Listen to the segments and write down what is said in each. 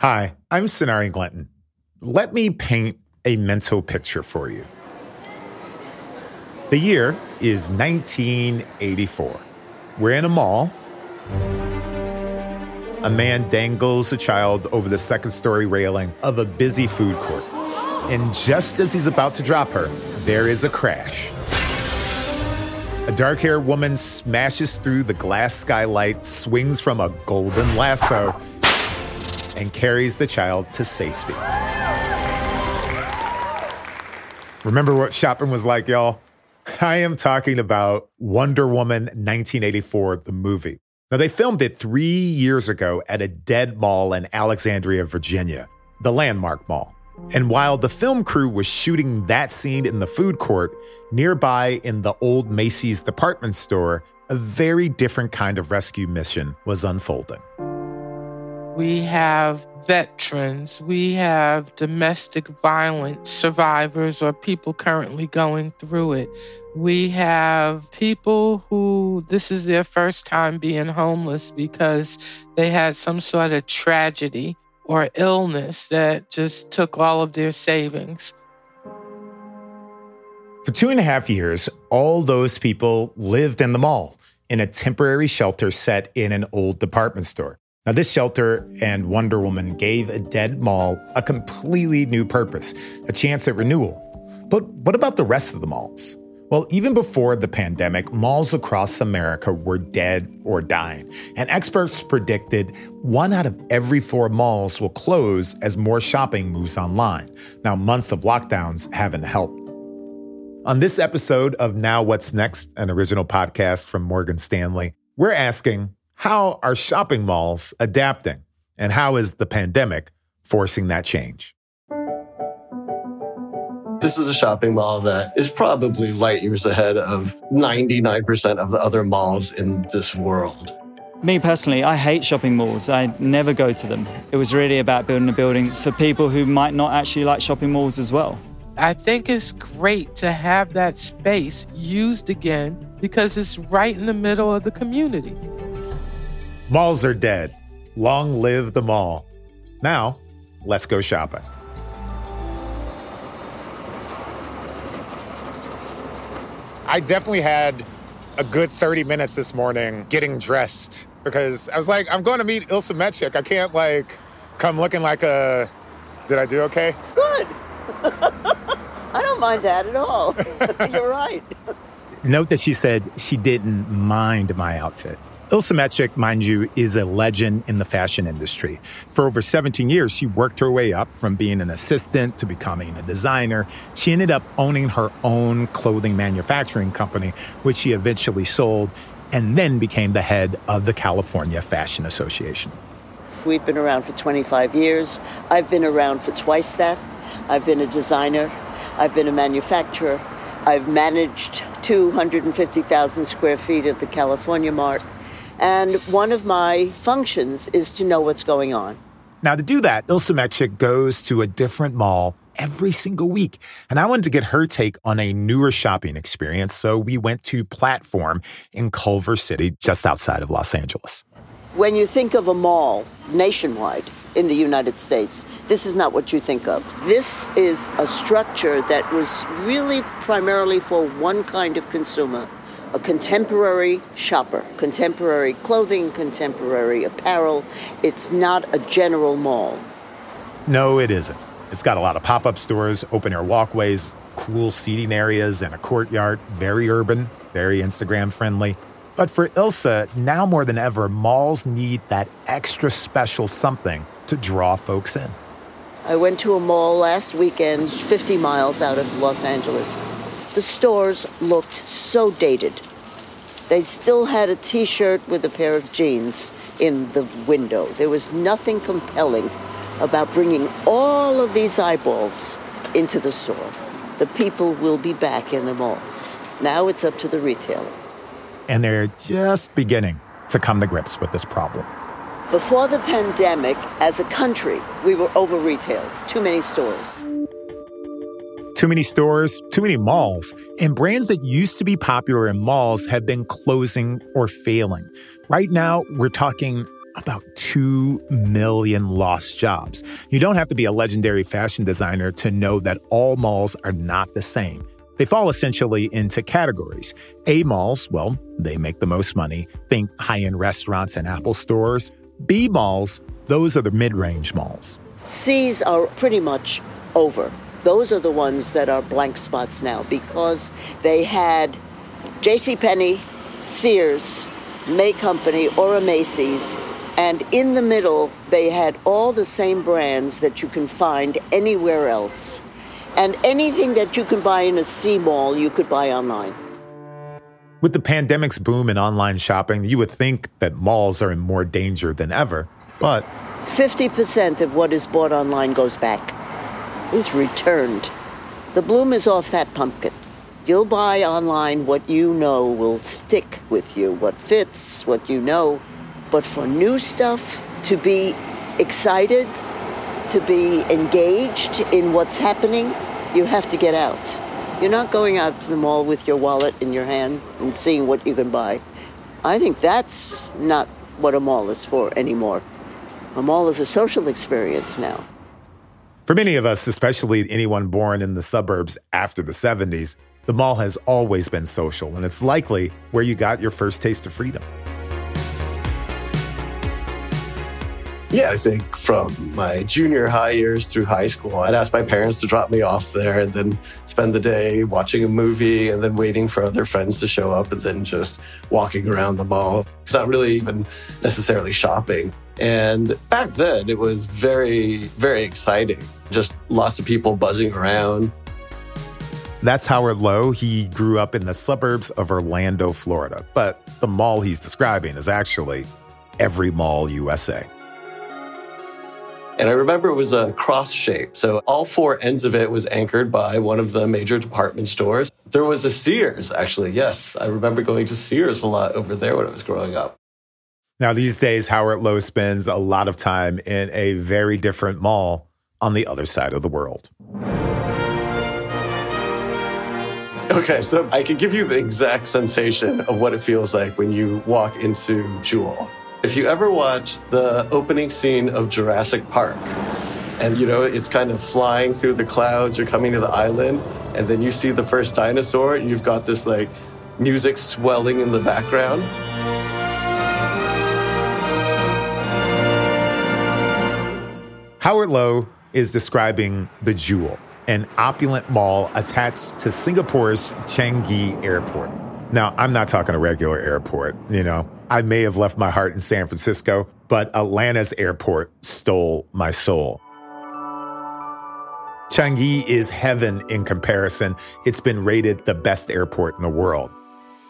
Hi, I'm Sonari Glenton. Let me paint a mental picture for you. The year is 1984. We're in a mall. A man dangles a child over the second story railing of a busy food court. And just as he's about to drop her, there is a crash. A dark haired woman smashes through the glass skylight, swings from a golden lasso, and carries the child to safety. Remember what shopping was like, y'all? I am talking about Wonder Woman 1984, the movie. Now, they filmed it three years ago at a dead mall in Alexandria, Virginia, the Landmark Mall. And while the film crew was shooting that scene in the food court, nearby in the old Macy's department store, a very different kind of rescue mission was unfolding. We have veterans, we have domestic violence survivors or people currently going through it. We have people who this is their first time being homeless because they had some sort of tragedy or illness that just took all of their savings. For two and a half years, all those people lived in the mall in a temporary shelter set in an old department store. Now, this shelter and Wonder Woman gave a dead mall a completely new purpose, a chance at renewal. But what about the rest of the malls? Well, even before the pandemic, malls across America were dead or dying. And experts predicted one out of every four malls will close as more shopping moves online. Now, months of lockdowns haven't helped. On this episode of Now What's Next, an original podcast from Morgan Stanley, we're asking how are shopping malls adapting? And how is the pandemic forcing that change? This is a shopping mall that is probably light years ahead of 99% of the other malls in this world. Me personally, I hate shopping malls. I never go to them. It was really about building a building for people who might not actually like shopping malls as well. I think it's great to have that space used again because it's right in the middle of the community. Malls are dead. Long live the mall. Now, let's go shopping. I definitely had a good 30 minutes this morning getting dressed because I was like, I'm going to meet Ilse Metchek. I can't like come looking like a. Did I do okay? Good. I don't mind that at all. You're right. Note that she said she didn't mind my outfit. Ilse Metchek, mind you, is a legend in the fashion industry. For over 17 years, she worked her way up from being an assistant to becoming a designer. She ended up owning her own clothing manufacturing company, which she eventually sold, and then became the head of the California Fashion Association. We've been around for 25 years. I've been around for twice that. I've been a designer, I've been a manufacturer, I've managed 250,000 square feet of the California Mart. And one of my functions is to know what's going on. Now, to do that, Ilse Metchek goes to a different mall every single week. And I wanted to get her take on a newer shopping experience. So we went to Platform in Culver City, just outside of Los Angeles. When you think of a mall nationwide in the United States, this is not what you think of. This is a structure that was really primarily for one kind of consumer a contemporary shopper, contemporary clothing, contemporary apparel. It's not a general mall. No, it isn't. It's got a lot of pop up stores, open air walkways, cool seating areas, and a courtyard. Very urban, very Instagram friendly. But for Ilse, now more than ever, malls need that extra special something to draw folks in. I went to a mall last weekend, 50 miles out of Los Angeles. The stores looked so dated. They still had a t shirt with a pair of jeans in the window. There was nothing compelling about bringing all of these eyeballs into the store. The people will be back in the malls. Now it's up to the retailer. And they're just beginning to come to grips with this problem. Before the pandemic, as a country, we were over retailed, too many stores. Too many stores, too many malls, and brands that used to be popular in malls have been closing or failing. Right now, we're talking about 2 million lost jobs. You don't have to be a legendary fashion designer to know that all malls are not the same. They fall essentially into categories. A malls, well, they make the most money. Think high end restaurants and Apple stores. B malls, those are the mid range malls. C's are pretty much over. Those are the ones that are blank spots now because they had J.C. Penney, Sears, May Company, or a Macy's, and in the middle they had all the same brands that you can find anywhere else. And anything that you can buy in a C mall, you could buy online. With the pandemic's boom in online shopping, you would think that malls are in more danger than ever, but 50% of what is bought online goes back, is returned. The bloom is off that pumpkin. You'll buy online what you know will stick with you, what fits, what you know. But for new stuff, to be excited, to be engaged in what's happening, you have to get out. You're not going out to the mall with your wallet in your hand and seeing what you can buy. I think that's not what a mall is for anymore. A mall is a social experience now. For many of us, especially anyone born in the suburbs after the 70s, the mall has always been social, and it's likely where you got your first taste of freedom. Yeah, I think from my junior high years through high school, I'd ask my parents to drop me off there and then spend the day watching a movie and then waiting for other friends to show up and then just walking around the mall. It's not really even necessarily shopping. And back then, it was very, very exciting. Just lots of people buzzing around. That's Howard Lo. He grew up in the suburbs of Orlando, Florida. But the mall he's describing is actually every mall USA. And I remember it was a cross shape. So all four ends of it was anchored by one of the major department stores. There was a Sears, actually. Yes, I remember going to Sears a lot over there when I was growing up. Now, these days, Howard Lo spends a lot of time in a very different mall on the other side of the world. Okay, so I can give you the exact sensation of what it feels like when you walk into Jewel. If you ever watch the opening scene of Jurassic Park, and you know, it's kind of flying through the clouds, you're coming to the island, and then you see the first dinosaur, and you've got this like music swelling in the background. Howard Lo is describing the Jewel, an opulent mall attached to Singapore's Changi Airport. Now, I'm not talking a regular airport, you know. I may have left my heart in San Francisco, but Atlanta's airport stole my soul. Changi is heaven in comparison. It's been rated the best airport in the world.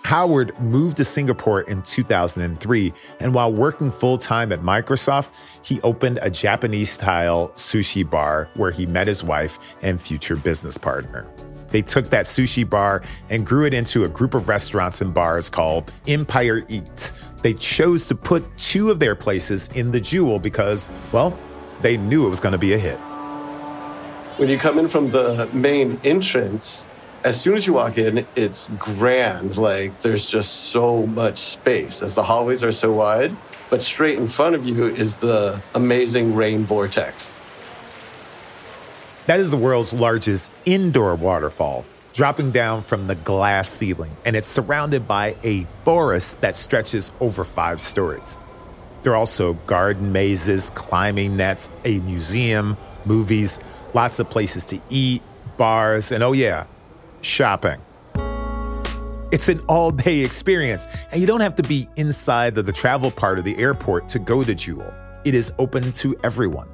Howard moved to Singapore in 2003, and while working full time at Microsoft, he opened a Japanese style sushi bar where he met his wife and future business partner. They took that sushi bar and grew it into a group of restaurants and bars called Empire Eat. They chose to put two of their places in the Jewel because, well, they knew it was going to be a hit. When you come in from the main entrance, as soon as you walk in, it's grand. Like there's just so much space as the hallways are so wide. But straight in front of you is the amazing rain vortex. That is the world's largest indoor waterfall, dropping down from the glass ceiling, and it's surrounded by a forest that stretches over five stories. There are also garden mazes, climbing nets, a museum, movies, lots of places to eat, bars, and oh, yeah, shopping. It's an all day experience, and you don't have to be inside the, the travel part of the airport to go to Jewel. It is open to everyone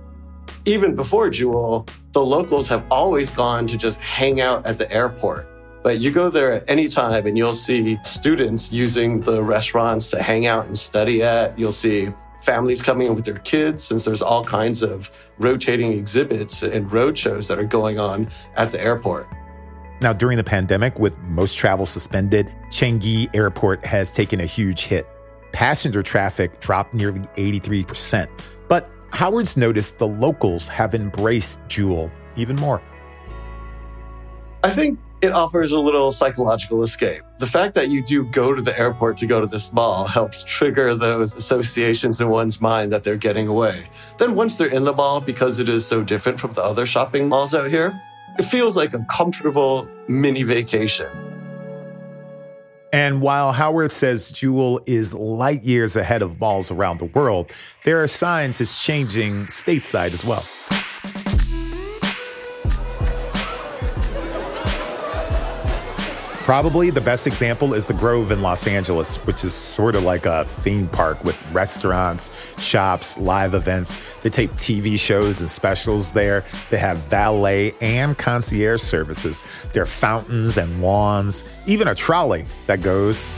even before Jewel, the locals have always gone to just hang out at the airport. But you go there at any time and you'll see students using the restaurants to hang out and study at. You'll see families coming in with their kids since there's all kinds of rotating exhibits and road shows that are going on at the airport. Now, during the pandemic, with most travel suspended, Changi Airport has taken a huge hit. Passenger traffic dropped nearly 83%. But Howard's noticed the locals have embraced Jewel even more. I think it offers a little psychological escape. The fact that you do go to the airport to go to this mall helps trigger those associations in one's mind that they're getting away. Then once they're in the mall, because it is so different from the other shopping malls out here, it feels like a comfortable mini vacation. And while Howard says Jewel is light years ahead of malls around the world, there are signs it's changing stateside as well. Probably the best example is the Grove in Los Angeles, which is sort of like a theme park with restaurants, shops, live events. They tape TV shows and specials there. They have valet and concierge services. There are fountains and lawns, even a trolley that goes.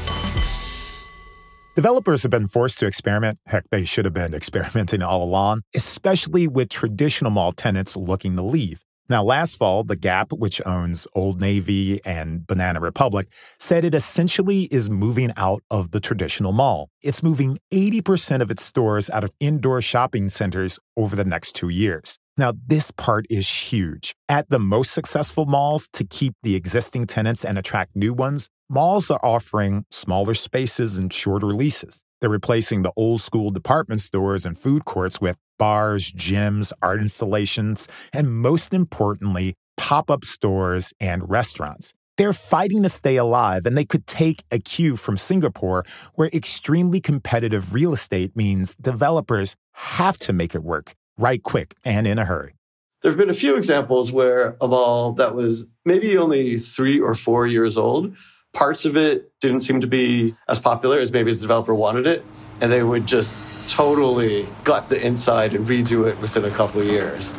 Developers have been forced to experiment. Heck, they should have been experimenting all along, especially with traditional mall tenants looking to leave. Now, last fall, The Gap, which owns Old Navy and Banana Republic, said it essentially is moving out of the traditional mall. It's moving 80% of its stores out of indoor shopping centers over the next two years. Now, this part is huge. At the most successful malls, to keep the existing tenants and attract new ones, malls are offering smaller spaces and shorter leases. They're replacing the old school department stores and food courts with bars, gyms, art installations, and most importantly, pop up stores and restaurants. They're fighting to stay alive, and they could take a cue from Singapore, where extremely competitive real estate means developers have to make it work right quick and in a hurry. There have been a few examples where a mall that was maybe only three or four years old, parts of it didn't seem to be as popular as maybe the developer wanted it, and they would just totally gut the inside and redo it within a couple of years.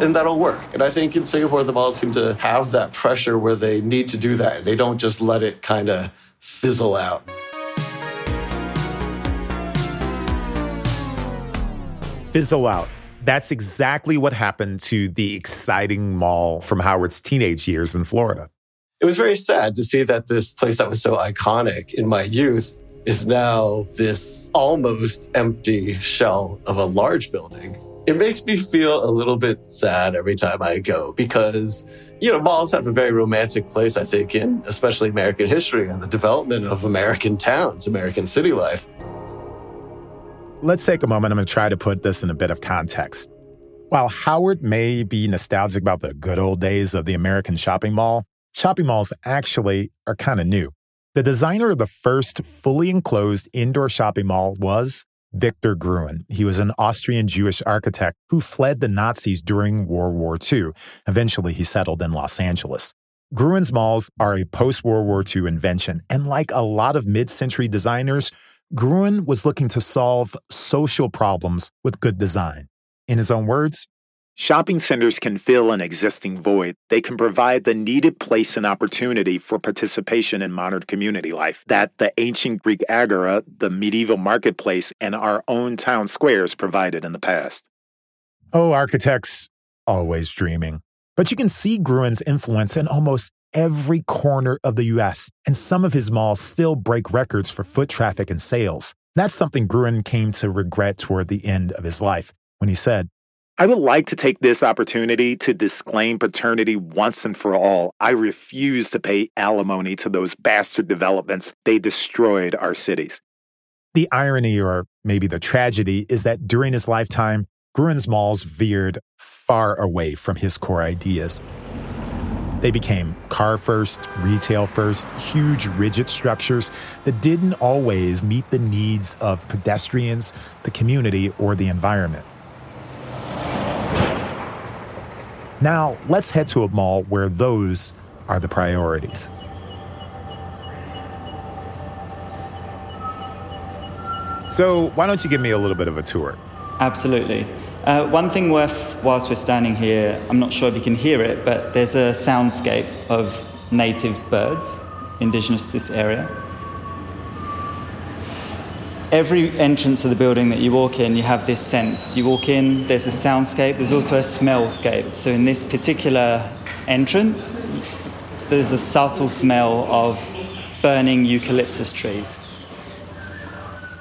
And that'll work. And I think in Singapore, the malls seem to have that pressure where they need to do that. They don't just let it kind of fizzle out. Fizzle out. That's exactly what happened to the exciting mall from Howard's teenage years in Florida. It was very sad to see that this place that was so iconic in my youth is now this almost empty shell of a large building. It makes me feel a little bit sad every time I go because, you know, malls have a very romantic place, I think, in especially American history and the development of American towns, American city life. Let's take a moment. I'm going to try to put this in a bit of context. While Howard may be nostalgic about the good old days of the American shopping mall, shopping malls actually are kind of new. The designer of the first fully enclosed indoor shopping mall was Victor Gruen. He was an Austrian Jewish architect who fled the Nazis during World War II. Eventually, he settled in Los Angeles. Gruen's malls are a post World War II invention, and like a lot of mid century designers, Gruen was looking to solve social problems with good design. In his own words, Shopping centers can fill an existing void. They can provide the needed place and opportunity for participation in modern community life that the ancient Greek agora, the medieval marketplace, and our own town squares provided in the past. Oh, architects, always dreaming. But you can see Gruen's influence in almost every corner of the US, and some of his malls still break records for foot traffic and sales. That's something Gruen came to regret toward the end of his life when he said, I would like to take this opportunity to disclaim paternity once and for all. I refuse to pay alimony to those bastard developments. They destroyed our cities. The irony, or maybe the tragedy, is that during his lifetime, Gruen's malls veered far away from his core ideas. They became car first, retail first, huge rigid structures that didn't always meet the needs of pedestrians, the community, or the environment. Now, let's head to a mall where those are the priorities. So, why don't you give me a little bit of a tour? Absolutely. Uh, one thing worth, whilst we're standing here, I'm not sure if you can hear it, but there's a soundscape of native birds indigenous to this area. Every entrance of the building that you walk in, you have this sense. You walk in, there's a soundscape, there's also a smellscape. So, in this particular entrance, there's a subtle smell of burning eucalyptus trees.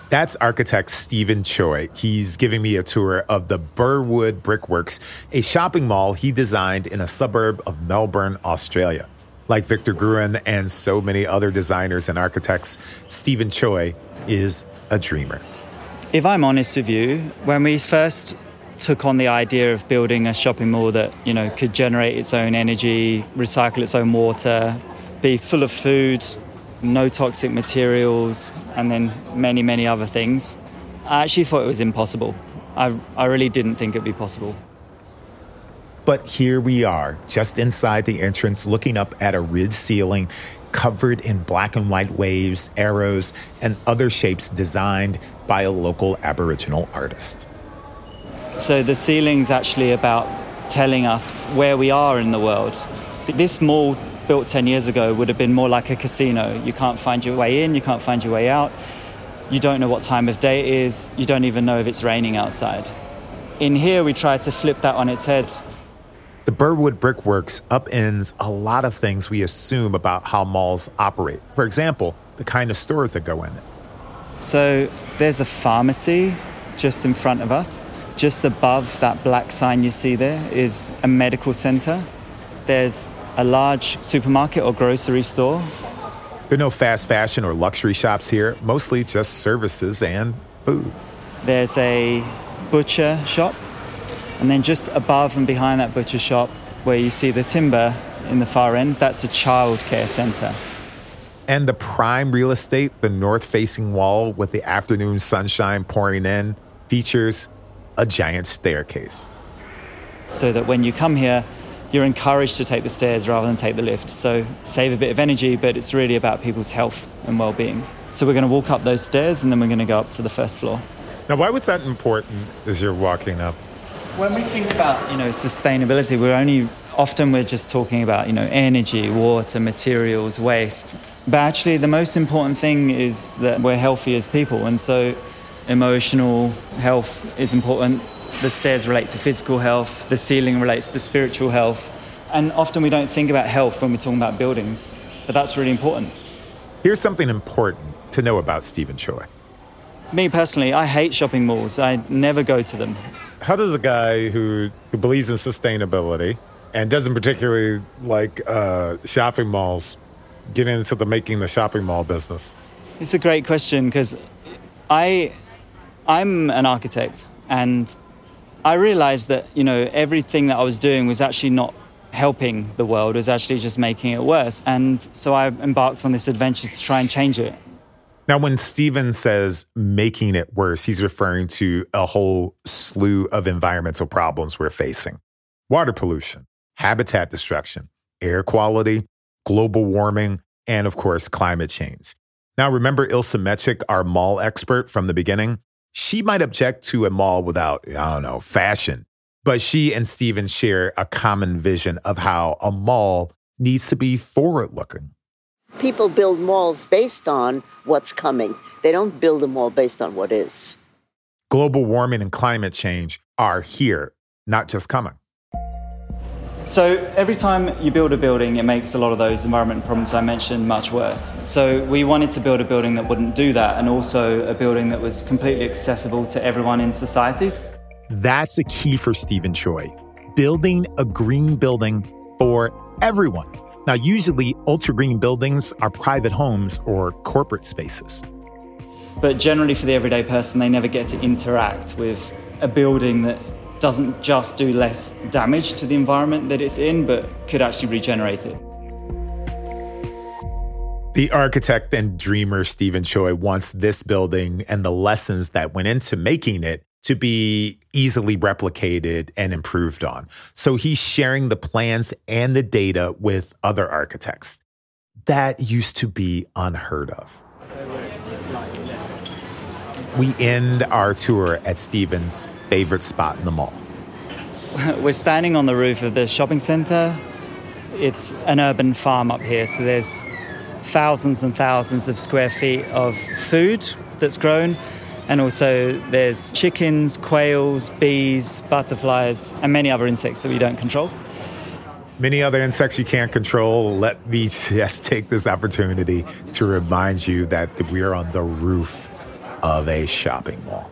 That's architect Stephen Choi. He's giving me a tour of the Burwood Brickworks, a shopping mall he designed in a suburb of Melbourne, Australia. Like Victor Gruen and so many other designers and architects, Stephen Choi is a dreamer. If I'm honest with you, when we first took on the idea of building a shopping mall that, you know, could generate its own energy, recycle its own water, be full of food, no toxic materials, and then many, many other things, I actually thought it was impossible. I, I really didn't think it'd be possible. But here we are, just inside the entrance, looking up at a ridge ceiling covered in black and white waves, arrows, and other shapes designed by a local Aboriginal artist. So the ceiling's actually about telling us where we are in the world. This mall, built 10 years ago, would have been more like a casino. You can't find your way in, you can't find your way out. You don't know what time of day it is, you don't even know if it's raining outside. In here, we try to flip that on its head the Burwood Brickworks upends a lot of things we assume about how malls operate. For example, the kind of stores that go in it. So there's a pharmacy just in front of us. Just above that black sign you see there is a medical center. There's a large supermarket or grocery store. There are no fast fashion or luxury shops here, mostly just services and food. There's a butcher shop and then just above and behind that butcher shop, where you see the timber in the far end, that's a childcare centre. And the prime real estate, the north facing wall with the afternoon sunshine pouring in, features a giant staircase. So that when you come here, you're encouraged to take the stairs rather than take the lift. So save a bit of energy, but it's really about people's health and well being. So we're going to walk up those stairs and then we're going to go up to the first floor. Now, why was that important as you're walking up? When we think about, you know, sustainability, we're only often we're just talking about, you know, energy, water, materials, waste. But actually the most important thing is that we're healthy as people and so emotional health is important. The stairs relate to physical health, the ceiling relates to spiritual health. And often we don't think about health when we're talking about buildings, but that's really important. Here's something important to know about Stephen Choi. Me personally, I hate shopping malls. I never go to them how does a guy who, who believes in sustainability and doesn't particularly like uh, shopping malls get into the making the shopping mall business? It's a great question because I, I'm an architect and I realized that you know everything that I was doing was actually not helping the world; was actually just making it worse. And so I embarked on this adventure to try and change it. Now, when Stephen says making it worse, he's referring to a whole slew of environmental problems we're facing water pollution, habitat destruction, air quality, global warming, and of course, climate change. Now, remember Ilse Metchek, our mall expert from the beginning? She might object to a mall without, I don't know, fashion, but she and Stephen share a common vision of how a mall needs to be forward looking. People build malls based on what's coming. They don't build a mall based on what is. Global warming and climate change are here, not just coming. So every time you build a building, it makes a lot of those environment problems I mentioned much worse. So we wanted to build a building that wouldn't do that and also a building that was completely accessible to everyone in society. That's a key for Stephen Choi. Building a green building for everyone. Now, usually ultra green buildings are private homes or corporate spaces. But generally, for the everyday person, they never get to interact with a building that doesn't just do less damage to the environment that it's in, but could actually regenerate it. The architect and dreamer Stephen Choi wants this building and the lessons that went into making it to be easily replicated and improved on. So he's sharing the plans and the data with other architects. That used to be unheard of. We end our tour at Stephen's favorite spot in the mall. We're standing on the roof of the shopping center. It's an urban farm up here, so there's thousands and thousands of square feet of food that's grown and also there's chickens, quails, bees, butterflies, and many other insects that we don't control. Many other insects you can't control. Let me just take this opportunity to remind you that we are on the roof of a shopping mall.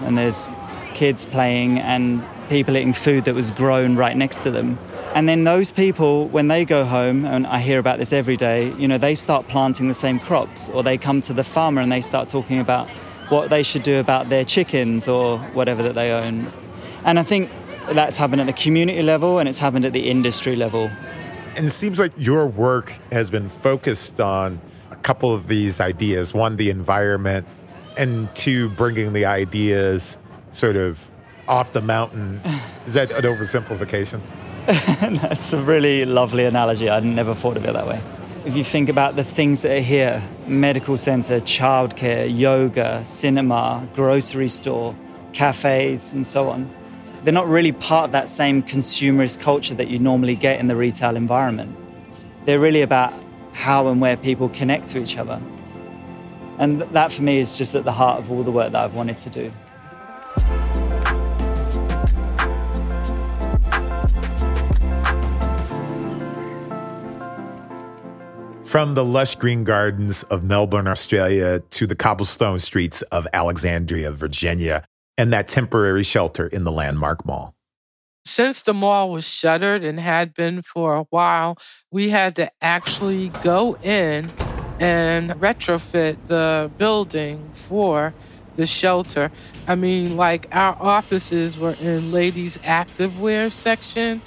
And there's kids playing and people eating food that was grown right next to them. And then those people, when they go home, and I hear about this every day, you know, they start planting the same crops, or they come to the farmer and they start talking about what they should do about their chickens or whatever that they own. And I think that's happened at the community level and it's happened at the industry level. And it seems like your work has been focused on a couple of these ideas one, the environment, and two, bringing the ideas sort of off the mountain. Is that an oversimplification? That's a really lovely analogy. I'd never thought of it that way. If you think about the things that are here medical center, childcare, yoga, cinema, grocery store, cafes, and so on they're not really part of that same consumerist culture that you normally get in the retail environment. They're really about how and where people connect to each other. And that for me is just at the heart of all the work that I've wanted to do. From the lush green gardens of Melbourne, Australia, to the cobblestone streets of Alexandria, Virginia, and that temporary shelter in the Landmark Mall. Since the mall was shuttered and had been for a while, we had to actually go in and retrofit the building for the shelter. I mean, like our offices were in ladies' activewear section,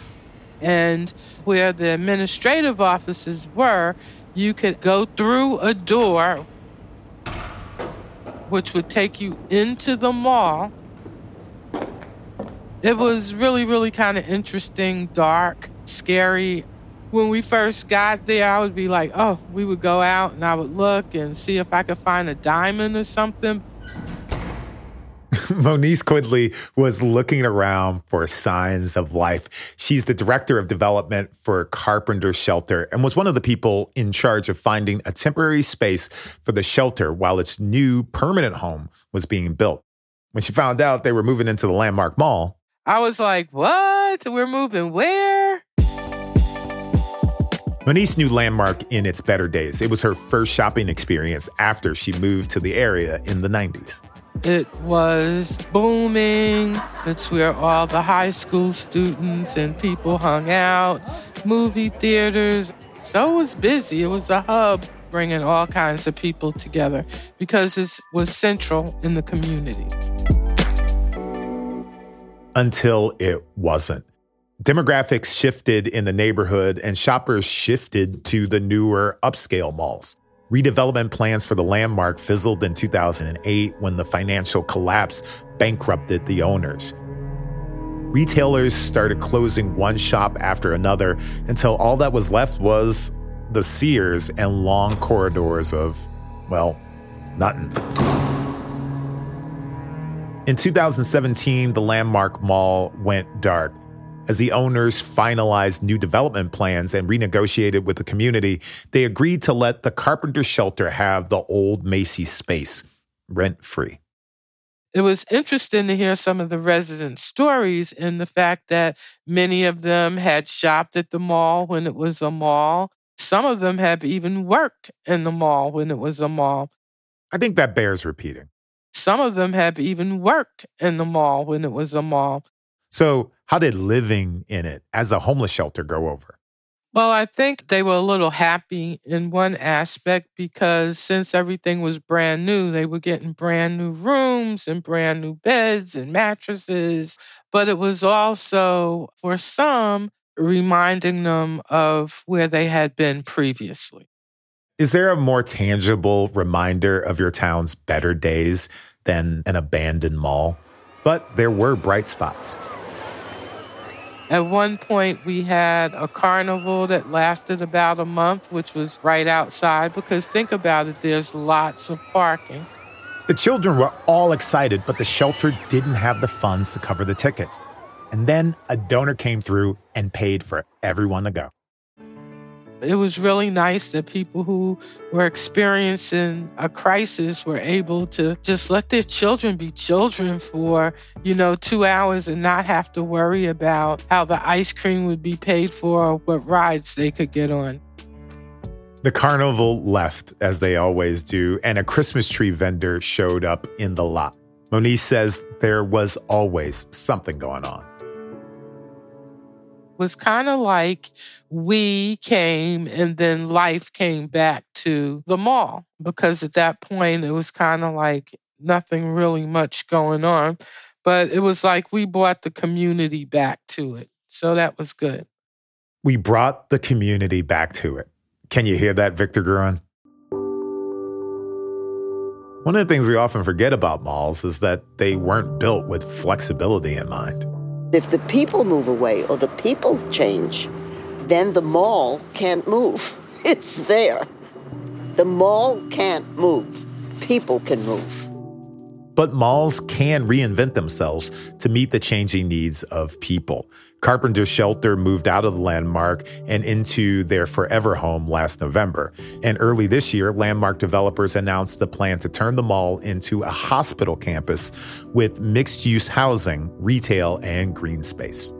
and where the administrative offices were, you could go through a door which would take you into the mall. It was really, really kind of interesting, dark, scary. When we first got there, I would be like, oh, we would go out and I would look and see if I could find a diamond or something. Monise Quidley was looking around for signs of life. She's the director of development for Carpenter Shelter and was one of the people in charge of finding a temporary space for the shelter while its new permanent home was being built. When she found out they were moving into the Landmark Mall, I was like, what? We're moving where? Monise knew Landmark in its better days. It was her first shopping experience after she moved to the area in the 90s. It was booming. It's where all the high school students and people hung out, movie theaters. So it was busy. It was a hub bringing all kinds of people together because it was central in the community. Until it wasn't. Demographics shifted in the neighborhood and shoppers shifted to the newer upscale malls. Redevelopment plans for the landmark fizzled in 2008 when the financial collapse bankrupted the owners. Retailers started closing one shop after another until all that was left was the Sears and long corridors of, well, nothing. In 2017, the Landmark Mall went dark. As the owners finalized new development plans and renegotiated with the community, they agreed to let the Carpenter Shelter have the old Macy's space rent free. It was interesting to hear some of the residents' stories and the fact that many of them had shopped at the mall when it was a mall. Some of them have even worked in the mall when it was a mall. I think that bears repeating. Some of them have even worked in the mall when it was a mall. So, how did living in it as a homeless shelter go over? Well, I think they were a little happy in one aspect because since everything was brand new, they were getting brand new rooms and brand new beds and mattresses. But it was also, for some, reminding them of where they had been previously. Is there a more tangible reminder of your town's better days than an abandoned mall? But there were bright spots. At one point, we had a carnival that lasted about a month, which was right outside, because think about it, there's lots of parking. The children were all excited, but the shelter didn't have the funds to cover the tickets. And then a donor came through and paid for everyone to go. It was really nice that people who were experiencing a crisis were able to just let their children be children for, you know, two hours and not have to worry about how the ice cream would be paid for or what rides they could get on. The carnival left, as they always do, and a Christmas tree vendor showed up in the lot. Monise says there was always something going on. Was kind of like we came and then life came back to the mall because at that point it was kind of like nothing really much going on. But it was like we brought the community back to it. So that was good. We brought the community back to it. Can you hear that, Victor Gruen? One of the things we often forget about malls is that they weren't built with flexibility in mind. If the people move away or the people change, then the mall can't move. It's there. The mall can't move. People can move. But malls can reinvent themselves to meet the changing needs of people. Carpenter Shelter moved out of the landmark and into their forever home last November. And early this year, landmark developers announced a plan to turn the mall into a hospital campus with mixed use housing, retail, and green space.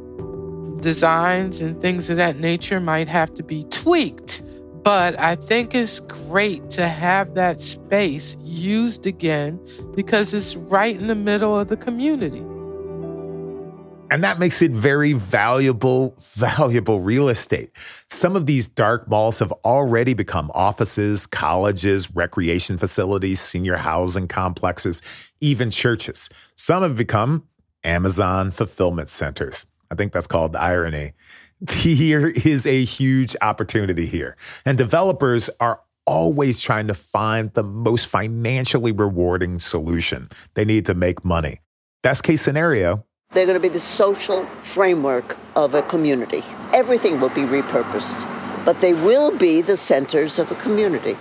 Designs and things of that nature might have to be tweaked but I think it's great to have that space used again because it's right in the middle of the community. And that makes it very valuable, valuable real estate. Some of these dark malls have already become offices, colleges, recreation facilities, senior housing complexes, even churches. Some have become Amazon fulfillment centers. I think that's called irony here is a huge opportunity here. And developers are always trying to find the most financially rewarding solution. They need to make money. Best case scenario, they're going to be the social framework of a community. Everything will be repurposed, but they will be the centers of a community.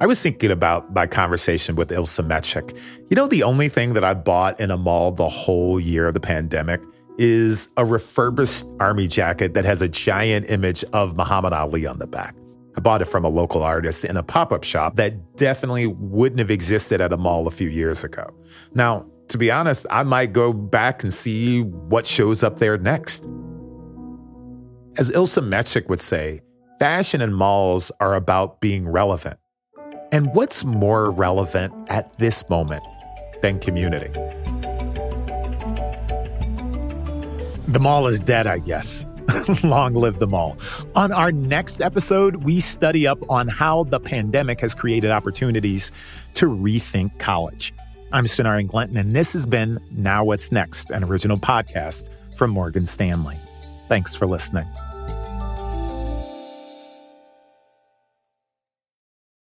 I was thinking about my conversation with Ilse Metchek. You know, the only thing that I bought in a mall the whole year of the pandemic is a refurbished army jacket that has a giant image of Muhammad Ali on the back. I bought it from a local artist in a pop up shop that definitely wouldn't have existed at a mall a few years ago. Now, to be honest, I might go back and see what shows up there next. As Ilse Metchek would say, fashion and malls are about being relevant. And what's more relevant at this moment than community? The mall is dead, I guess. Long live the mall. On our next episode, we study up on how the pandemic has created opportunities to rethink college. I'm Sonari Glenton, and this has been Now What's Next, an original podcast from Morgan Stanley. Thanks for listening.